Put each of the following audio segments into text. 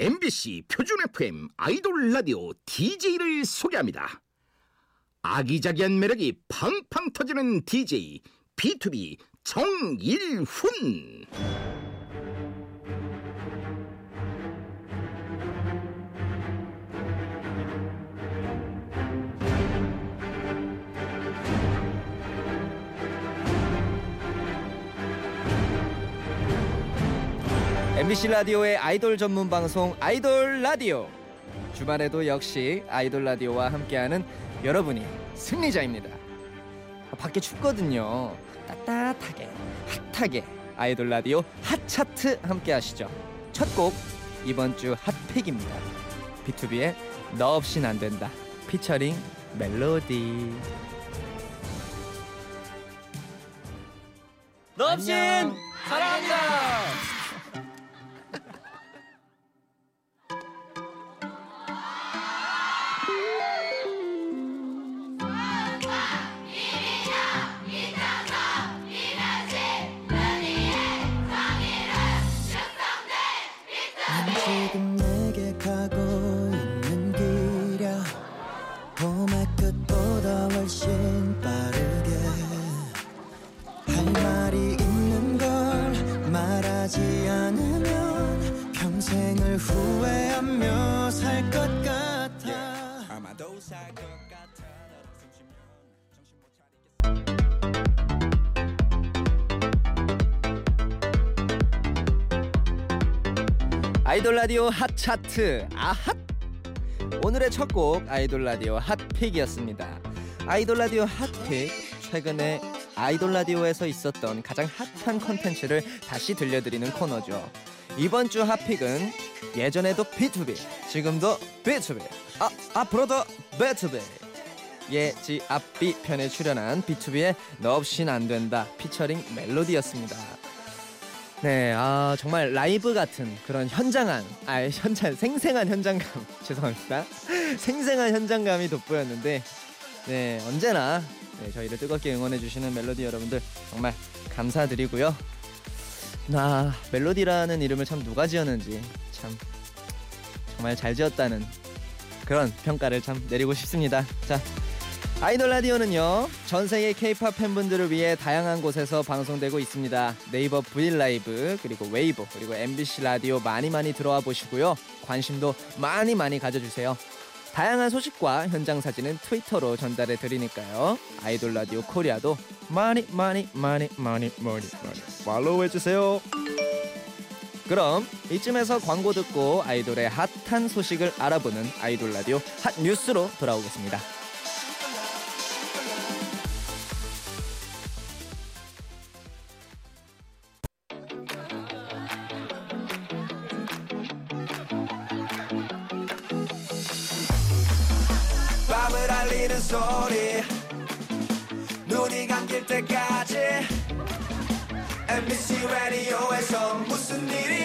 MBC 표준 FM 아이돌 라디오 DJ를 소개합니다. 아기자기한 매력이 팡팡 터지는 DJ B2B 정일훈. MBC 라디오의 아이돌 전문 방송 아이돌 라디오. 주말에도 역시 아이돌 라디오와 함께하는 여러분이 승리자입니다. 아, 밖에 춥거든요. 따뜻하게 핫하게 아이돌 라디오 핫 차트 함께 하시죠. 첫 곡 이번 주 핫픽입니다. B2B의 너 없인 안 된다. 피처링 멜로디. 너 없인 사랑한다 아이돌 라디오 핫 차트. 아핫! 오늘의 첫 곡 아이돌 라디오 hot pick이었습니다. 아이돌 라디오 hot pick. 최근에 아이돌 라디오에서 있었던 가장 핫한 컨텐츠를 다시 들려드리는 코너죠 이번 주 hot pick은 예전에도 BTOB 지금도 BTOB 아 앞으로도 BTOB 예지앞비 편에 출연한 BTOB의 너 없인 안 된다 피처링 멜로디였습니다 네, 아 정말 라이브 같은 그런 현장한, 아 현장 생생한 현장감 죄송합니다. 생생한 현장감이 돋보였는데, 네 언제나 네, 저희를 뜨겁게 응원해 주시는 멜로디 여러분들 정말 감사드리고요. 나 멜로디라는 이름을 참 누가 지었는지 참 정말 잘 지었다는 그런 평가를 참 내리고 싶습니다. 자. 아이돌 라디오는요 전 세계 K-pop 팬분들을 위해 다양한 곳에서 방송되고 있습니다. 네이버 V LIVE 그리고 웨이보 그리고 MBC 라디오 많이 많이 들어와 보시고요 관심도 많이 많이 가져주세요. 다양한 소식과 현장 사진은 트위터로 전달해 드리니까요 아이돌 라디오 코리아도 많이 많이 많이 많이 많이 많이 follow 해 주세요. 그럼 이쯤에서 광고 듣고 아이돌의 핫한 소식을 알아보는 아이돌 라디오 핫 뉴스로 돌아오겠습니다. 눈이 감길 때까지. MBC 라디오에서 무슨 일이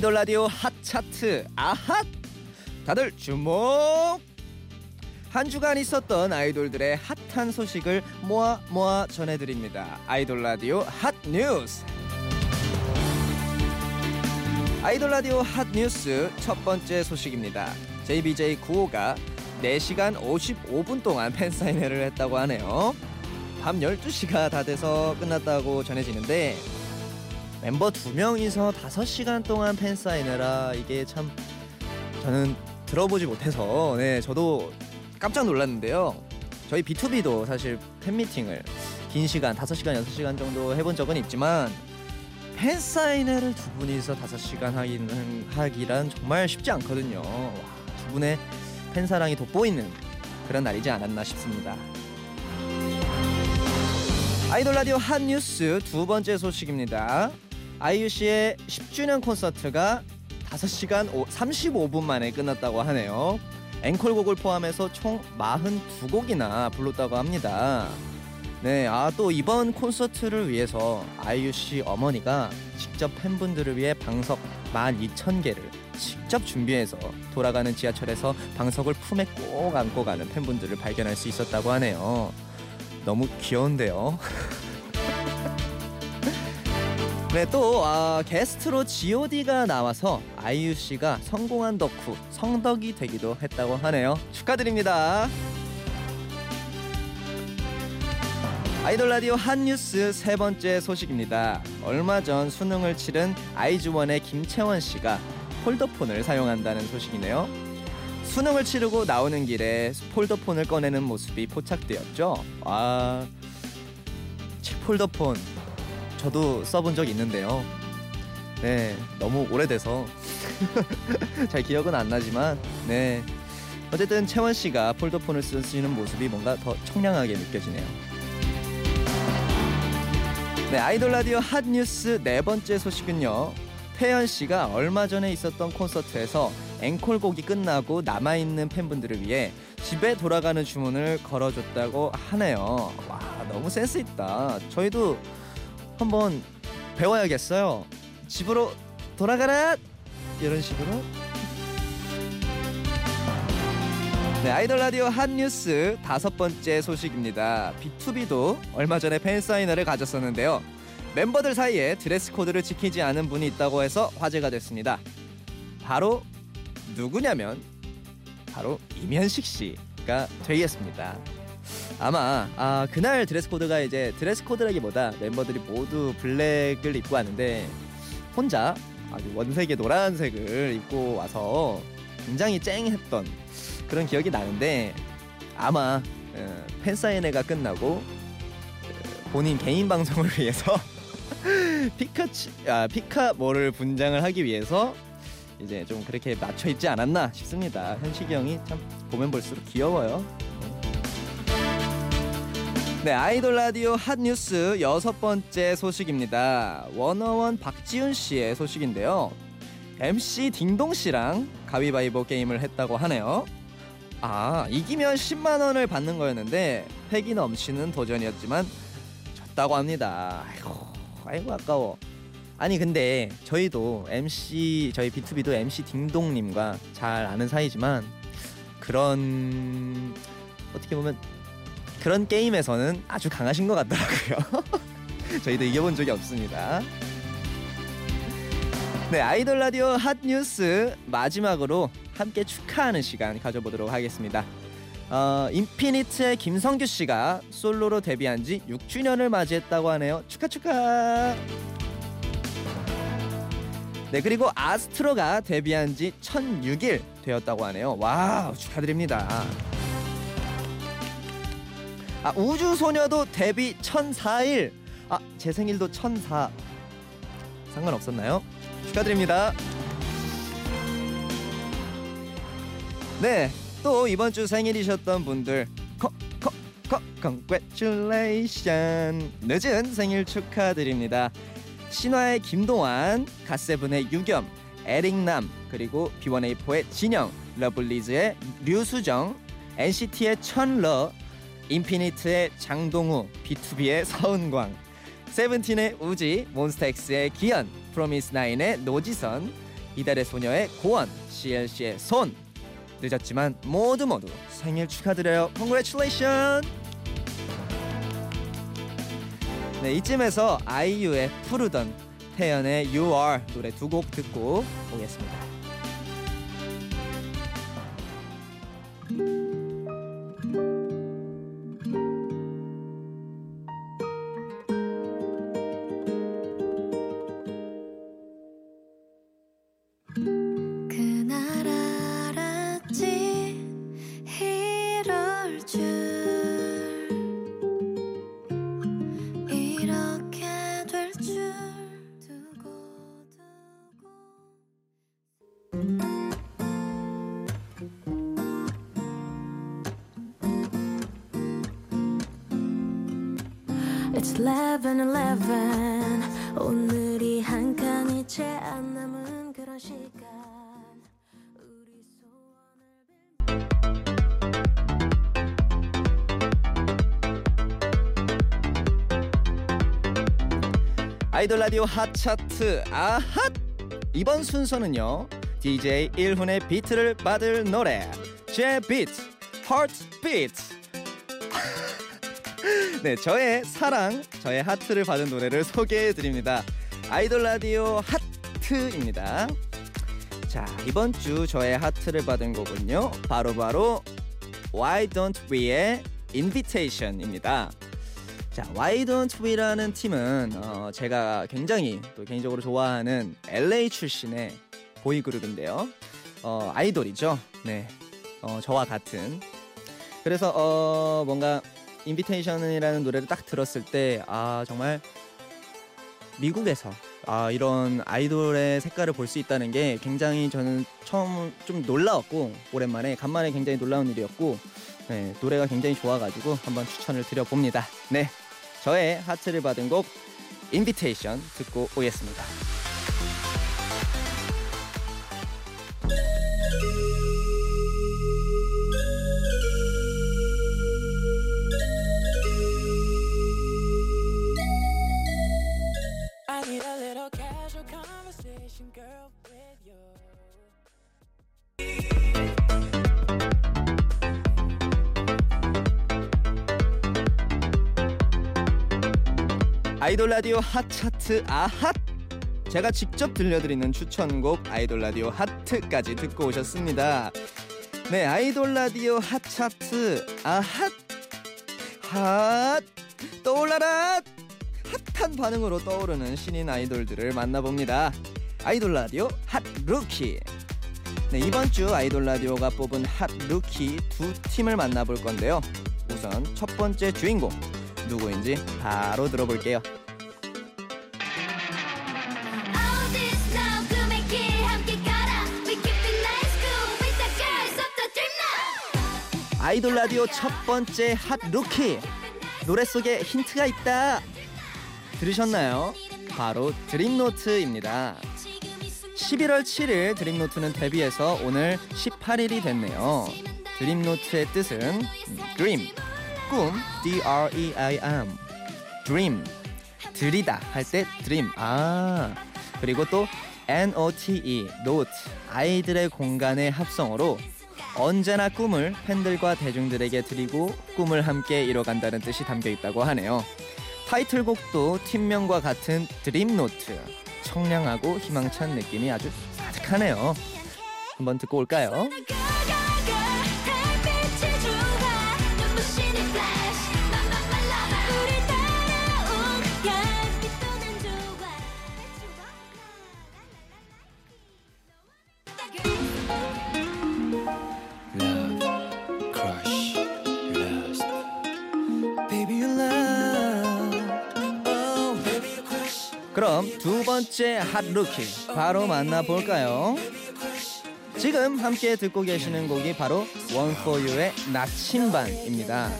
아이돌 라디오 핫 차트. 아핫 다들 주목! 한 주간 있었던 아이돌들의 핫한 소식을 모아 모아 전해드립니다. 아이돌 라디오 핫 뉴스. 아이돌 라디오 핫 뉴스 첫 번째 소식입니다. JBJ 95가 4시간 55분 동안 팬사인회를 했다고 하네요. 밤 12시가 다 돼서 끝났다고 전해지는데 멤버 두 명이서 다섯 시간 동안 팬 사인회라 이게 참 저는 들어보지 못해서 네 저도 깜짝 놀랐는데요. 저희 B2B도 사실 팬 미팅을 긴 시간 다섯 시간 여섯 시간 정도 해본 적은 있지만 팬 사인회를 두 분이서 다섯 시간 하기는 하기란 정말 쉽지 않거든요. 와, 두 분의 팬 사랑이 돋보이는 그런 날이지 않았나 싶습니다. 아이돌 라디오 핫 뉴스 두 번째 소식입니다. 아이유 씨의 10주년 콘서트가 5시간 35분 만에 끝났다고 하네요. 앵콜곡을 포함해서 총 42곡이나 불렀다고 합니다. 네, 아 또 이번 콘서트를 위해서 아이유 씨 어머니가 직접 팬분들을 위해 방석 12,000개를 직접 준비해서 돌아가는 지하철에서 방석을 품에 꼭 안고 가는 팬분들을 발견할 수 있었다고 하네요. 너무 귀여운데요. 네, 또 아, 게스트로 G.O.D가 나와서 아이유 씨가 성공한 덕후 성덕이 되기도 했다고 하네요. 축하드립니다. 아이돌 라디오 한 뉴스 세 번째 소식입니다. 얼마 전 수능을 치른 아이즈원의 김채원 씨가 폴더폰을 사용한다는 소식이네요. 수능을 치르고 나오는 길에 폴더폰을 꺼내는 모습이 포착되었죠. 아, 폴더폰 저도 써본 적 있는데요. 네, 너무 오래돼서 잘 기억은 안 나지만 네. 어쨌든 채원 씨가 폴더폰을 쓰시는 모습이 뭔가 더 청량하게 느껴지네요. 네, 아이돌 라디오 핫 뉴스 네 번째 소식은요. 태연 씨가 얼마 전에 있었던 콘서트에서 앵콜곡이 끝나고 남아 있는 팬분들을 위해 집에 돌아가는 주문을 걸어줬다고 하네요. 와, 너무 센스 있다. 저희도 한번 배워야겠어요. 집으로 돌아가라 이런 식으로. 네, 아이돌 라디오 핫 뉴스 다섯 번째 소식입니다. B2B도 얼마 전에 팬 사인회를 가졌었는데요. 멤버들 사이에 dress code를 지키지 않은 분이 있다고 해서 화제가 됐습니다. 바로 누구냐면 바로 임현식 씨가 되겠습니다. 아마 아, 그날 dress code가 이제 dress code라기보다 멤버들이 모두 black을 입고 왔는데 혼자 아주 원색의 노란색을 입고 와서 굉장히 쨍했던 그런 기억이 나는데 아마 어, 팬 사인회가 끝나고 어, 본인 개인 방송을 위해서 피카치 아 피카모를 분장을 하기 위해서 이제 좀 그렇게 맞춰 입지 않았나 싶습니다. 현식이 형이 참 보면 볼수록 귀여워요. 네, 아이돌 라디오 핫 뉴스 여섯 번째 소식입니다. 워너원 박지훈 씨의 소식인데요. MC 딩동 씨랑 가위바위보 게임을 했다고 하네요. 아, 이기면 10만 원을 받는 거였는데 패기 넘치는 도전이었지만 졌다고 합니다. 아이고, 아이고 아까워. 아니 근데 저희도 MC 저희 B2B도 MC 딩동 님과 잘 아는 사이지만 그런 어떻게 보면 그런 게임에서는 아주 강하신 것 같더라고요. 저희도 이겨본 적이 없습니다. 네, 아이돌 라디오 핫 뉴스 마지막으로 함께 축하하는 시간 가져보도록 하겠습니다. 어, 인피니트의 김성규 씨가 솔로로 데뷔한 지 6주년을 맞이했다고 하네요. 축하 축하. 네, 그리고 아스트로가 데뷔한 지 1006일 되었다고 하네요. 와, 축하드립니다. 아 우주소녀도 데뷔 1004일. 아 제 생일도 1004 상관없었나요? 축하드립니다. 네 또 이번 주 생일이셨던 분들. congratulation 늦은 생일 축하드립니다. 신화의 김동완 갓세븐의 유겸 에릭남 그리고 B1A4의 진영 러블리즈의 류수정 NCT의 천러 인피니트의 장동우, BTOB의 서은광, 세븐틴의 우지, 몬스타엑스의 기현, 프로미스나인의 노지선, 이달의 소녀의 고원, CLC의 손. 늦었지만 모두 모두 생일 축하드려요. Congratulation! 네, 이쯤에서 아이유의 푸르던, 태연의 You Are 노래 두 곡 듣고 오겠습니다. It's 11, 11 오늘이 한채안 남은 그런 시간 아이돌 라디오 핫 차트 아핫 이번 순서는요 DJ 일훈의 비트를 받을 노래 제 비트 heartbeat 네 저의 사랑 저의 하트를 받은 노래를 소개해 드립니다 아이돌 라디오 하트입니다 자 이번 주 저의 하트를 받은 곡은요 바로 바로 Why Don't We의 Invitation입니다 자, Why Don't We라는 팀은 어, 제가 굉장히 또 개인적으로 좋아하는 LA 출신의 보이 그룹인데요. 어, 아이돌이죠. 네, 어, 저와 같은. 그래서 어, 뭔가 인비테이션이라는 노래를 딱 들었을 때 아 정말 미국에서 아 이런 아이돌의 색깔을 볼 수 있다는 게 굉장히 저는 처음 좀 놀라웠고 오랜만에 간만에 굉장히 놀라운 일이었고 네, 노래가 굉장히 좋아가지고 한번 추천을 드려봅니다. 네, 저의 하트를 받은 곡 인비테이션 듣고 오겠습니다. Conversation, girl, with you. 아이돌 라디오 핫 차트 아핫 제가 직접 들려드리는 추천곡 아이돌 라디오 하트까지 듣고 오셨습니다. 네 아이돌 라디오 핫 차트 아핫 핫 떠올라라 핫한 반응으로 떠오르는 신인 아이돌들을 만나봅니다. 아이돌 라디오 핫 루키 네 이번 주 아이돌 라디오가 뽑은 핫 루키 두 팀을 만나볼 건데요. 우선 첫 번째 주인공 누구인지 바로 들어볼게요. 아이돌 라디오 첫 번째 핫 루키 노래 속에 힌트가 있다 들으셨나요? 바로 드림노트입니다 11월 7일 드림노트는 데뷔해서 오늘 18일이 됐네요 드림노트의 뜻은 음, dream 꿈 D-R-E-A-M dream 드리다 할 때 드림 아 그리고 또 N-O-T-E note 아이들의 공간의 합성어로 언제나 꿈을 팬들과 대중들에게 드리고 꿈을 함께 이뤄간다는 뜻이 담겨 있다고 하네요. 타이틀곡도 팀명과 같은 드림노트 청량하고 희망찬 느낌이 아주 가득하네요. 한번 듣고 올까요? 그럼 두 번째 핫 루키 바로 만나볼까요? 지금 함께 듣고 계시는 곡이 바로 14U의 나침반입니다.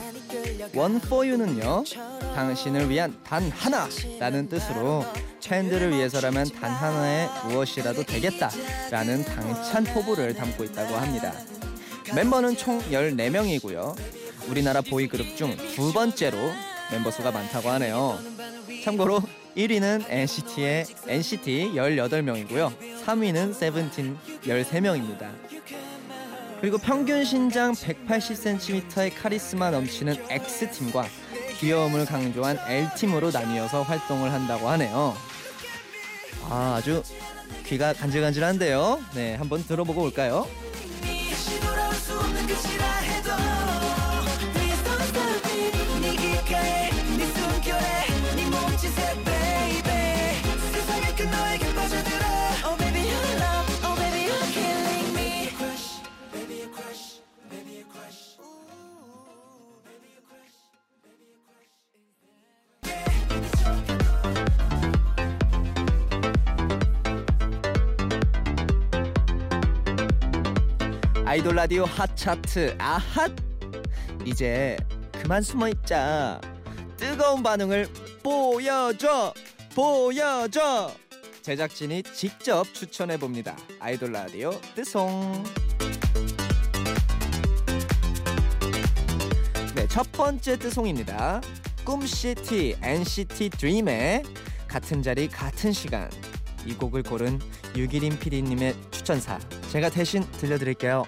14U는요, 당신을 위한 단 하나라는 뜻으로 팬들을 위해서라면 단 하나의 무엇이라도 되겠다라는 당찬 포부를 담고 있다고 합니다. 멤버는 총 14명이고요. 우리나라 보이그룹 중 두 번째로 멤버 수가 많다고 하네요. 참고로 1위는 NCT의 NCT 18명이고요. 3위는 세븐틴 13명입니다. 그리고 평균 신장 180cm의 카리스마 넘치는 X팀과 귀여움을 강조한 L팀으로 나뉘어서 활동을 한다고 하네요. 아, 아주 귀가 간질간질한데요. 네, 한번 들어보고 올까요? 아이돌 라디오 핫 차트 아핫 이제 그만 숨어 있자 뜨거운 반응을 보여줘 보여줘 제작진이 직접 추천해 봅니다. 아이돌 라디오 뜨송. 네, 첫 번째 뜨송입니다. 꿈시티 NCT 드림의 같은 자리 같은 시간 이 곡을 고른 유기림 PD님의 추천사 제가 대신 들려드릴게요.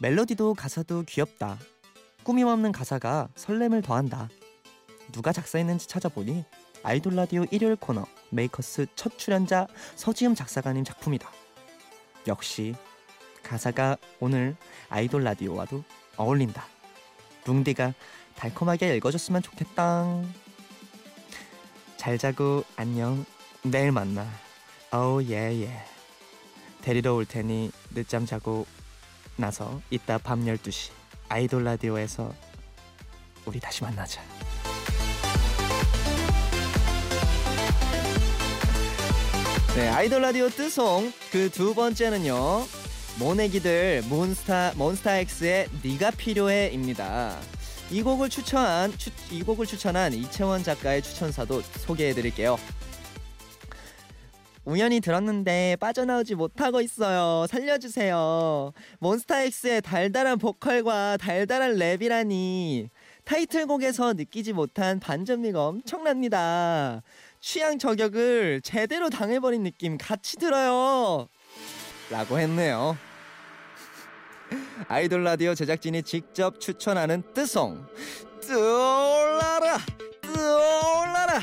멜로디도 가사도 귀엽다. 꾸밈 없는 가사가 설렘을 더한다. 누가 작사했는지 찾아보니 아이돌 라디오 일요일 코너 메이커스 첫 출연자 서지음 작사가님 작품이다. 역시 가사가 오늘 아이돌 라디오와도 어울린다. 뭉디가 달콤하게 읽어줬으면 좋겠다. 잘 자고 안녕. 내일 만나. 어우 예예. 데리러 올 테니 늦잠 자고 나서 이따 밤 12시 아이돌 라디오에서 우리 다시 만나자. 네, 아이돌 라디오 뜨송 그 두 번째는요. 모내기들 몬스타 몬스타엑스의 네가 필요해입니다. 이 곡을 추천한 추, 이 곡을 추천한 이채원 작가의 추천사도 소개해 드릴게요. 우연히 들었는데 빠져나오지 못하고 있어요. 살려주세요. 몬스타엑스의 달달한 보컬과 달달한 랩이라니 타이틀곡에서 느끼지 못한 반전미가 엄청납니다. 취향 저격을 제대로 당해버린 느낌 같이 들어요. 라고 했네요. 아이돌 라디오 제작진이 직접 추천하는 뜨송. 뜨올라라! 뜨올라라!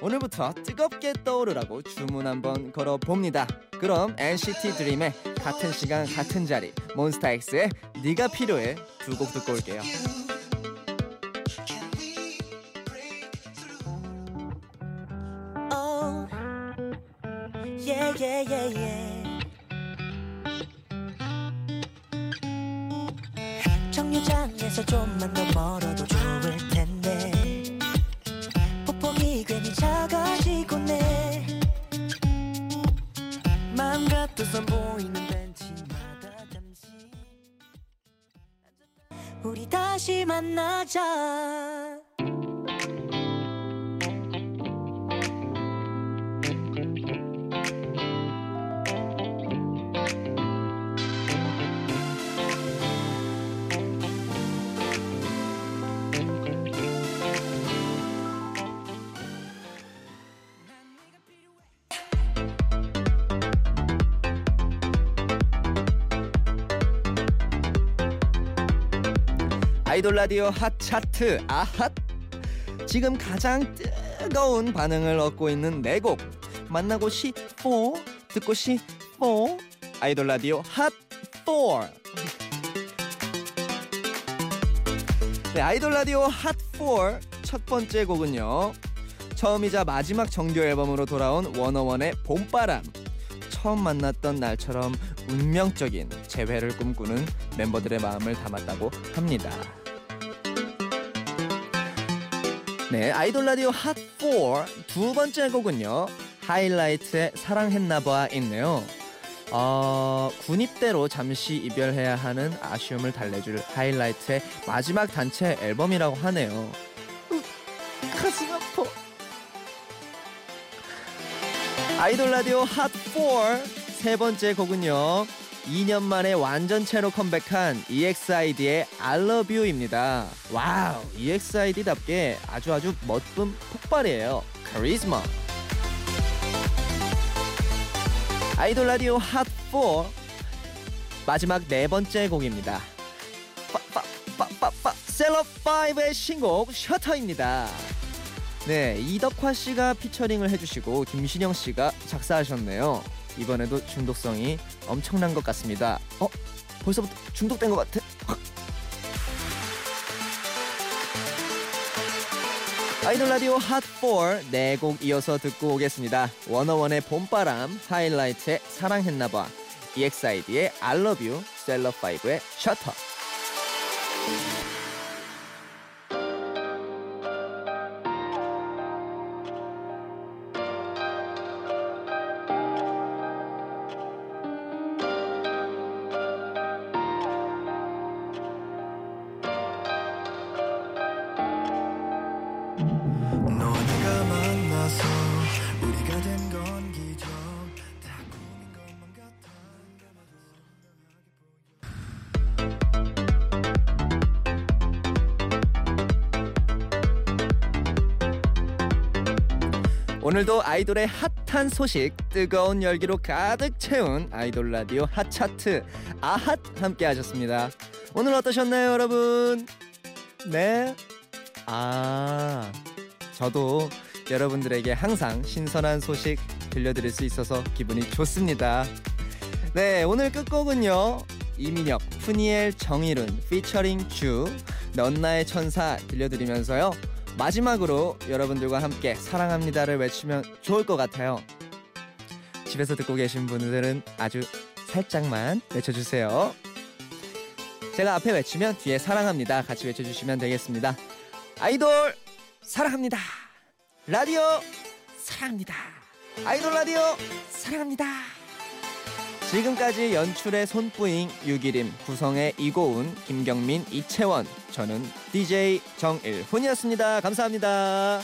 오늘부터 뜨겁게 떠오르라고 주문 한번 걸어봅니다. 그럼 NCT 드림의 같은 시간 같은 자리 몬스타엑스의 네가 필요해 두 곡 듣고 올게요. Oh, yeah, yeah, yeah, yeah. 아이돌 라디오 핫 차트 아핫. 지금 가장 뜨거운 반응을 얻고 있는 네 곡. 만나고 싶어? 듣고 싶어? 아이돌 라디오 핫4 네 아이돌 라디오 핫4 첫 번째 곡은요. 처음이자 마지막 정규 앨범으로 돌아온 워너원의 봄바람. 처음 만났던 날처럼 운명적인 재회를 꿈꾸는 멤버들의 마음을 담았다고 합니다. 네, 아이돌 라디오 핫4 두 번째 곡은요. 하이라이트의 사랑했나봐 있네요. 어, 군입대로 잠시 이별해야 하는 아쉬움을 달래줄 하이라이트의 마지막 단체 앨범이라고 하네요. 으, 가슴 아파. 아이돌 라디오 핫4 세 번째 곡은요. 2년 만에 완전체로 컴백한 EXID의 I Love You입니다. wow, EXID답게 아주 아주 멋쁨 폭발이에요. 카리스마. 아이돌 라디오 핫4 마지막 네 번째 곡입니다. 빠빠빠빠빠 셀럽5의 신곡 셔터입니다. 네, 이덕화 씨가 피처링을 해주시고 김신영 씨가 작사하셨네요. 이번에도 중독성이 엄청난 것 같습니다. 어? 벌써부터 중독된 것 같아. 아이돌 라디오 핫4 네 곡 이어서 듣고 오겠습니다. 워너원의 봄바람, 하이라이트의 사랑했나봐, EXID의 I Love You, 셀럽5의 셔터. 오늘도 아이돌의 핫한 소식 뜨거운 열기로 가득 채운 아이돌 라디오 핫 차트 아핫 함께 하셨습니다. 오늘 어떠셨나요, 여러분? 네. 아. 저도 여러분들에게 항상 신선한 소식 들려드릴 수 있어서 기분이 좋습니다. 네, 오늘 끝곡은요. 이민혁, 푸니엘, 정일훈, 피처링 주, 넌 나의 천사 들려드리면서요. 마지막으로 여러분들과 함께 사랑합니다를 외치면 좋을 것 같아요. 집에서 듣고 계신 분들은 아주 살짝만 외쳐주세요. 제가 앞에 외치면 뒤에 사랑합니다 같이 외쳐주시면 되겠습니다. 아이돌 사랑합니다. 라디오 사랑합니다. 아이돌 라디오 사랑합니다. 지금까지 연출의 손뿌잉, 유기림, 구성의 이고운, 김경민, 이채원, 저는 DJ 정일훈이었습니다. 감사합니다.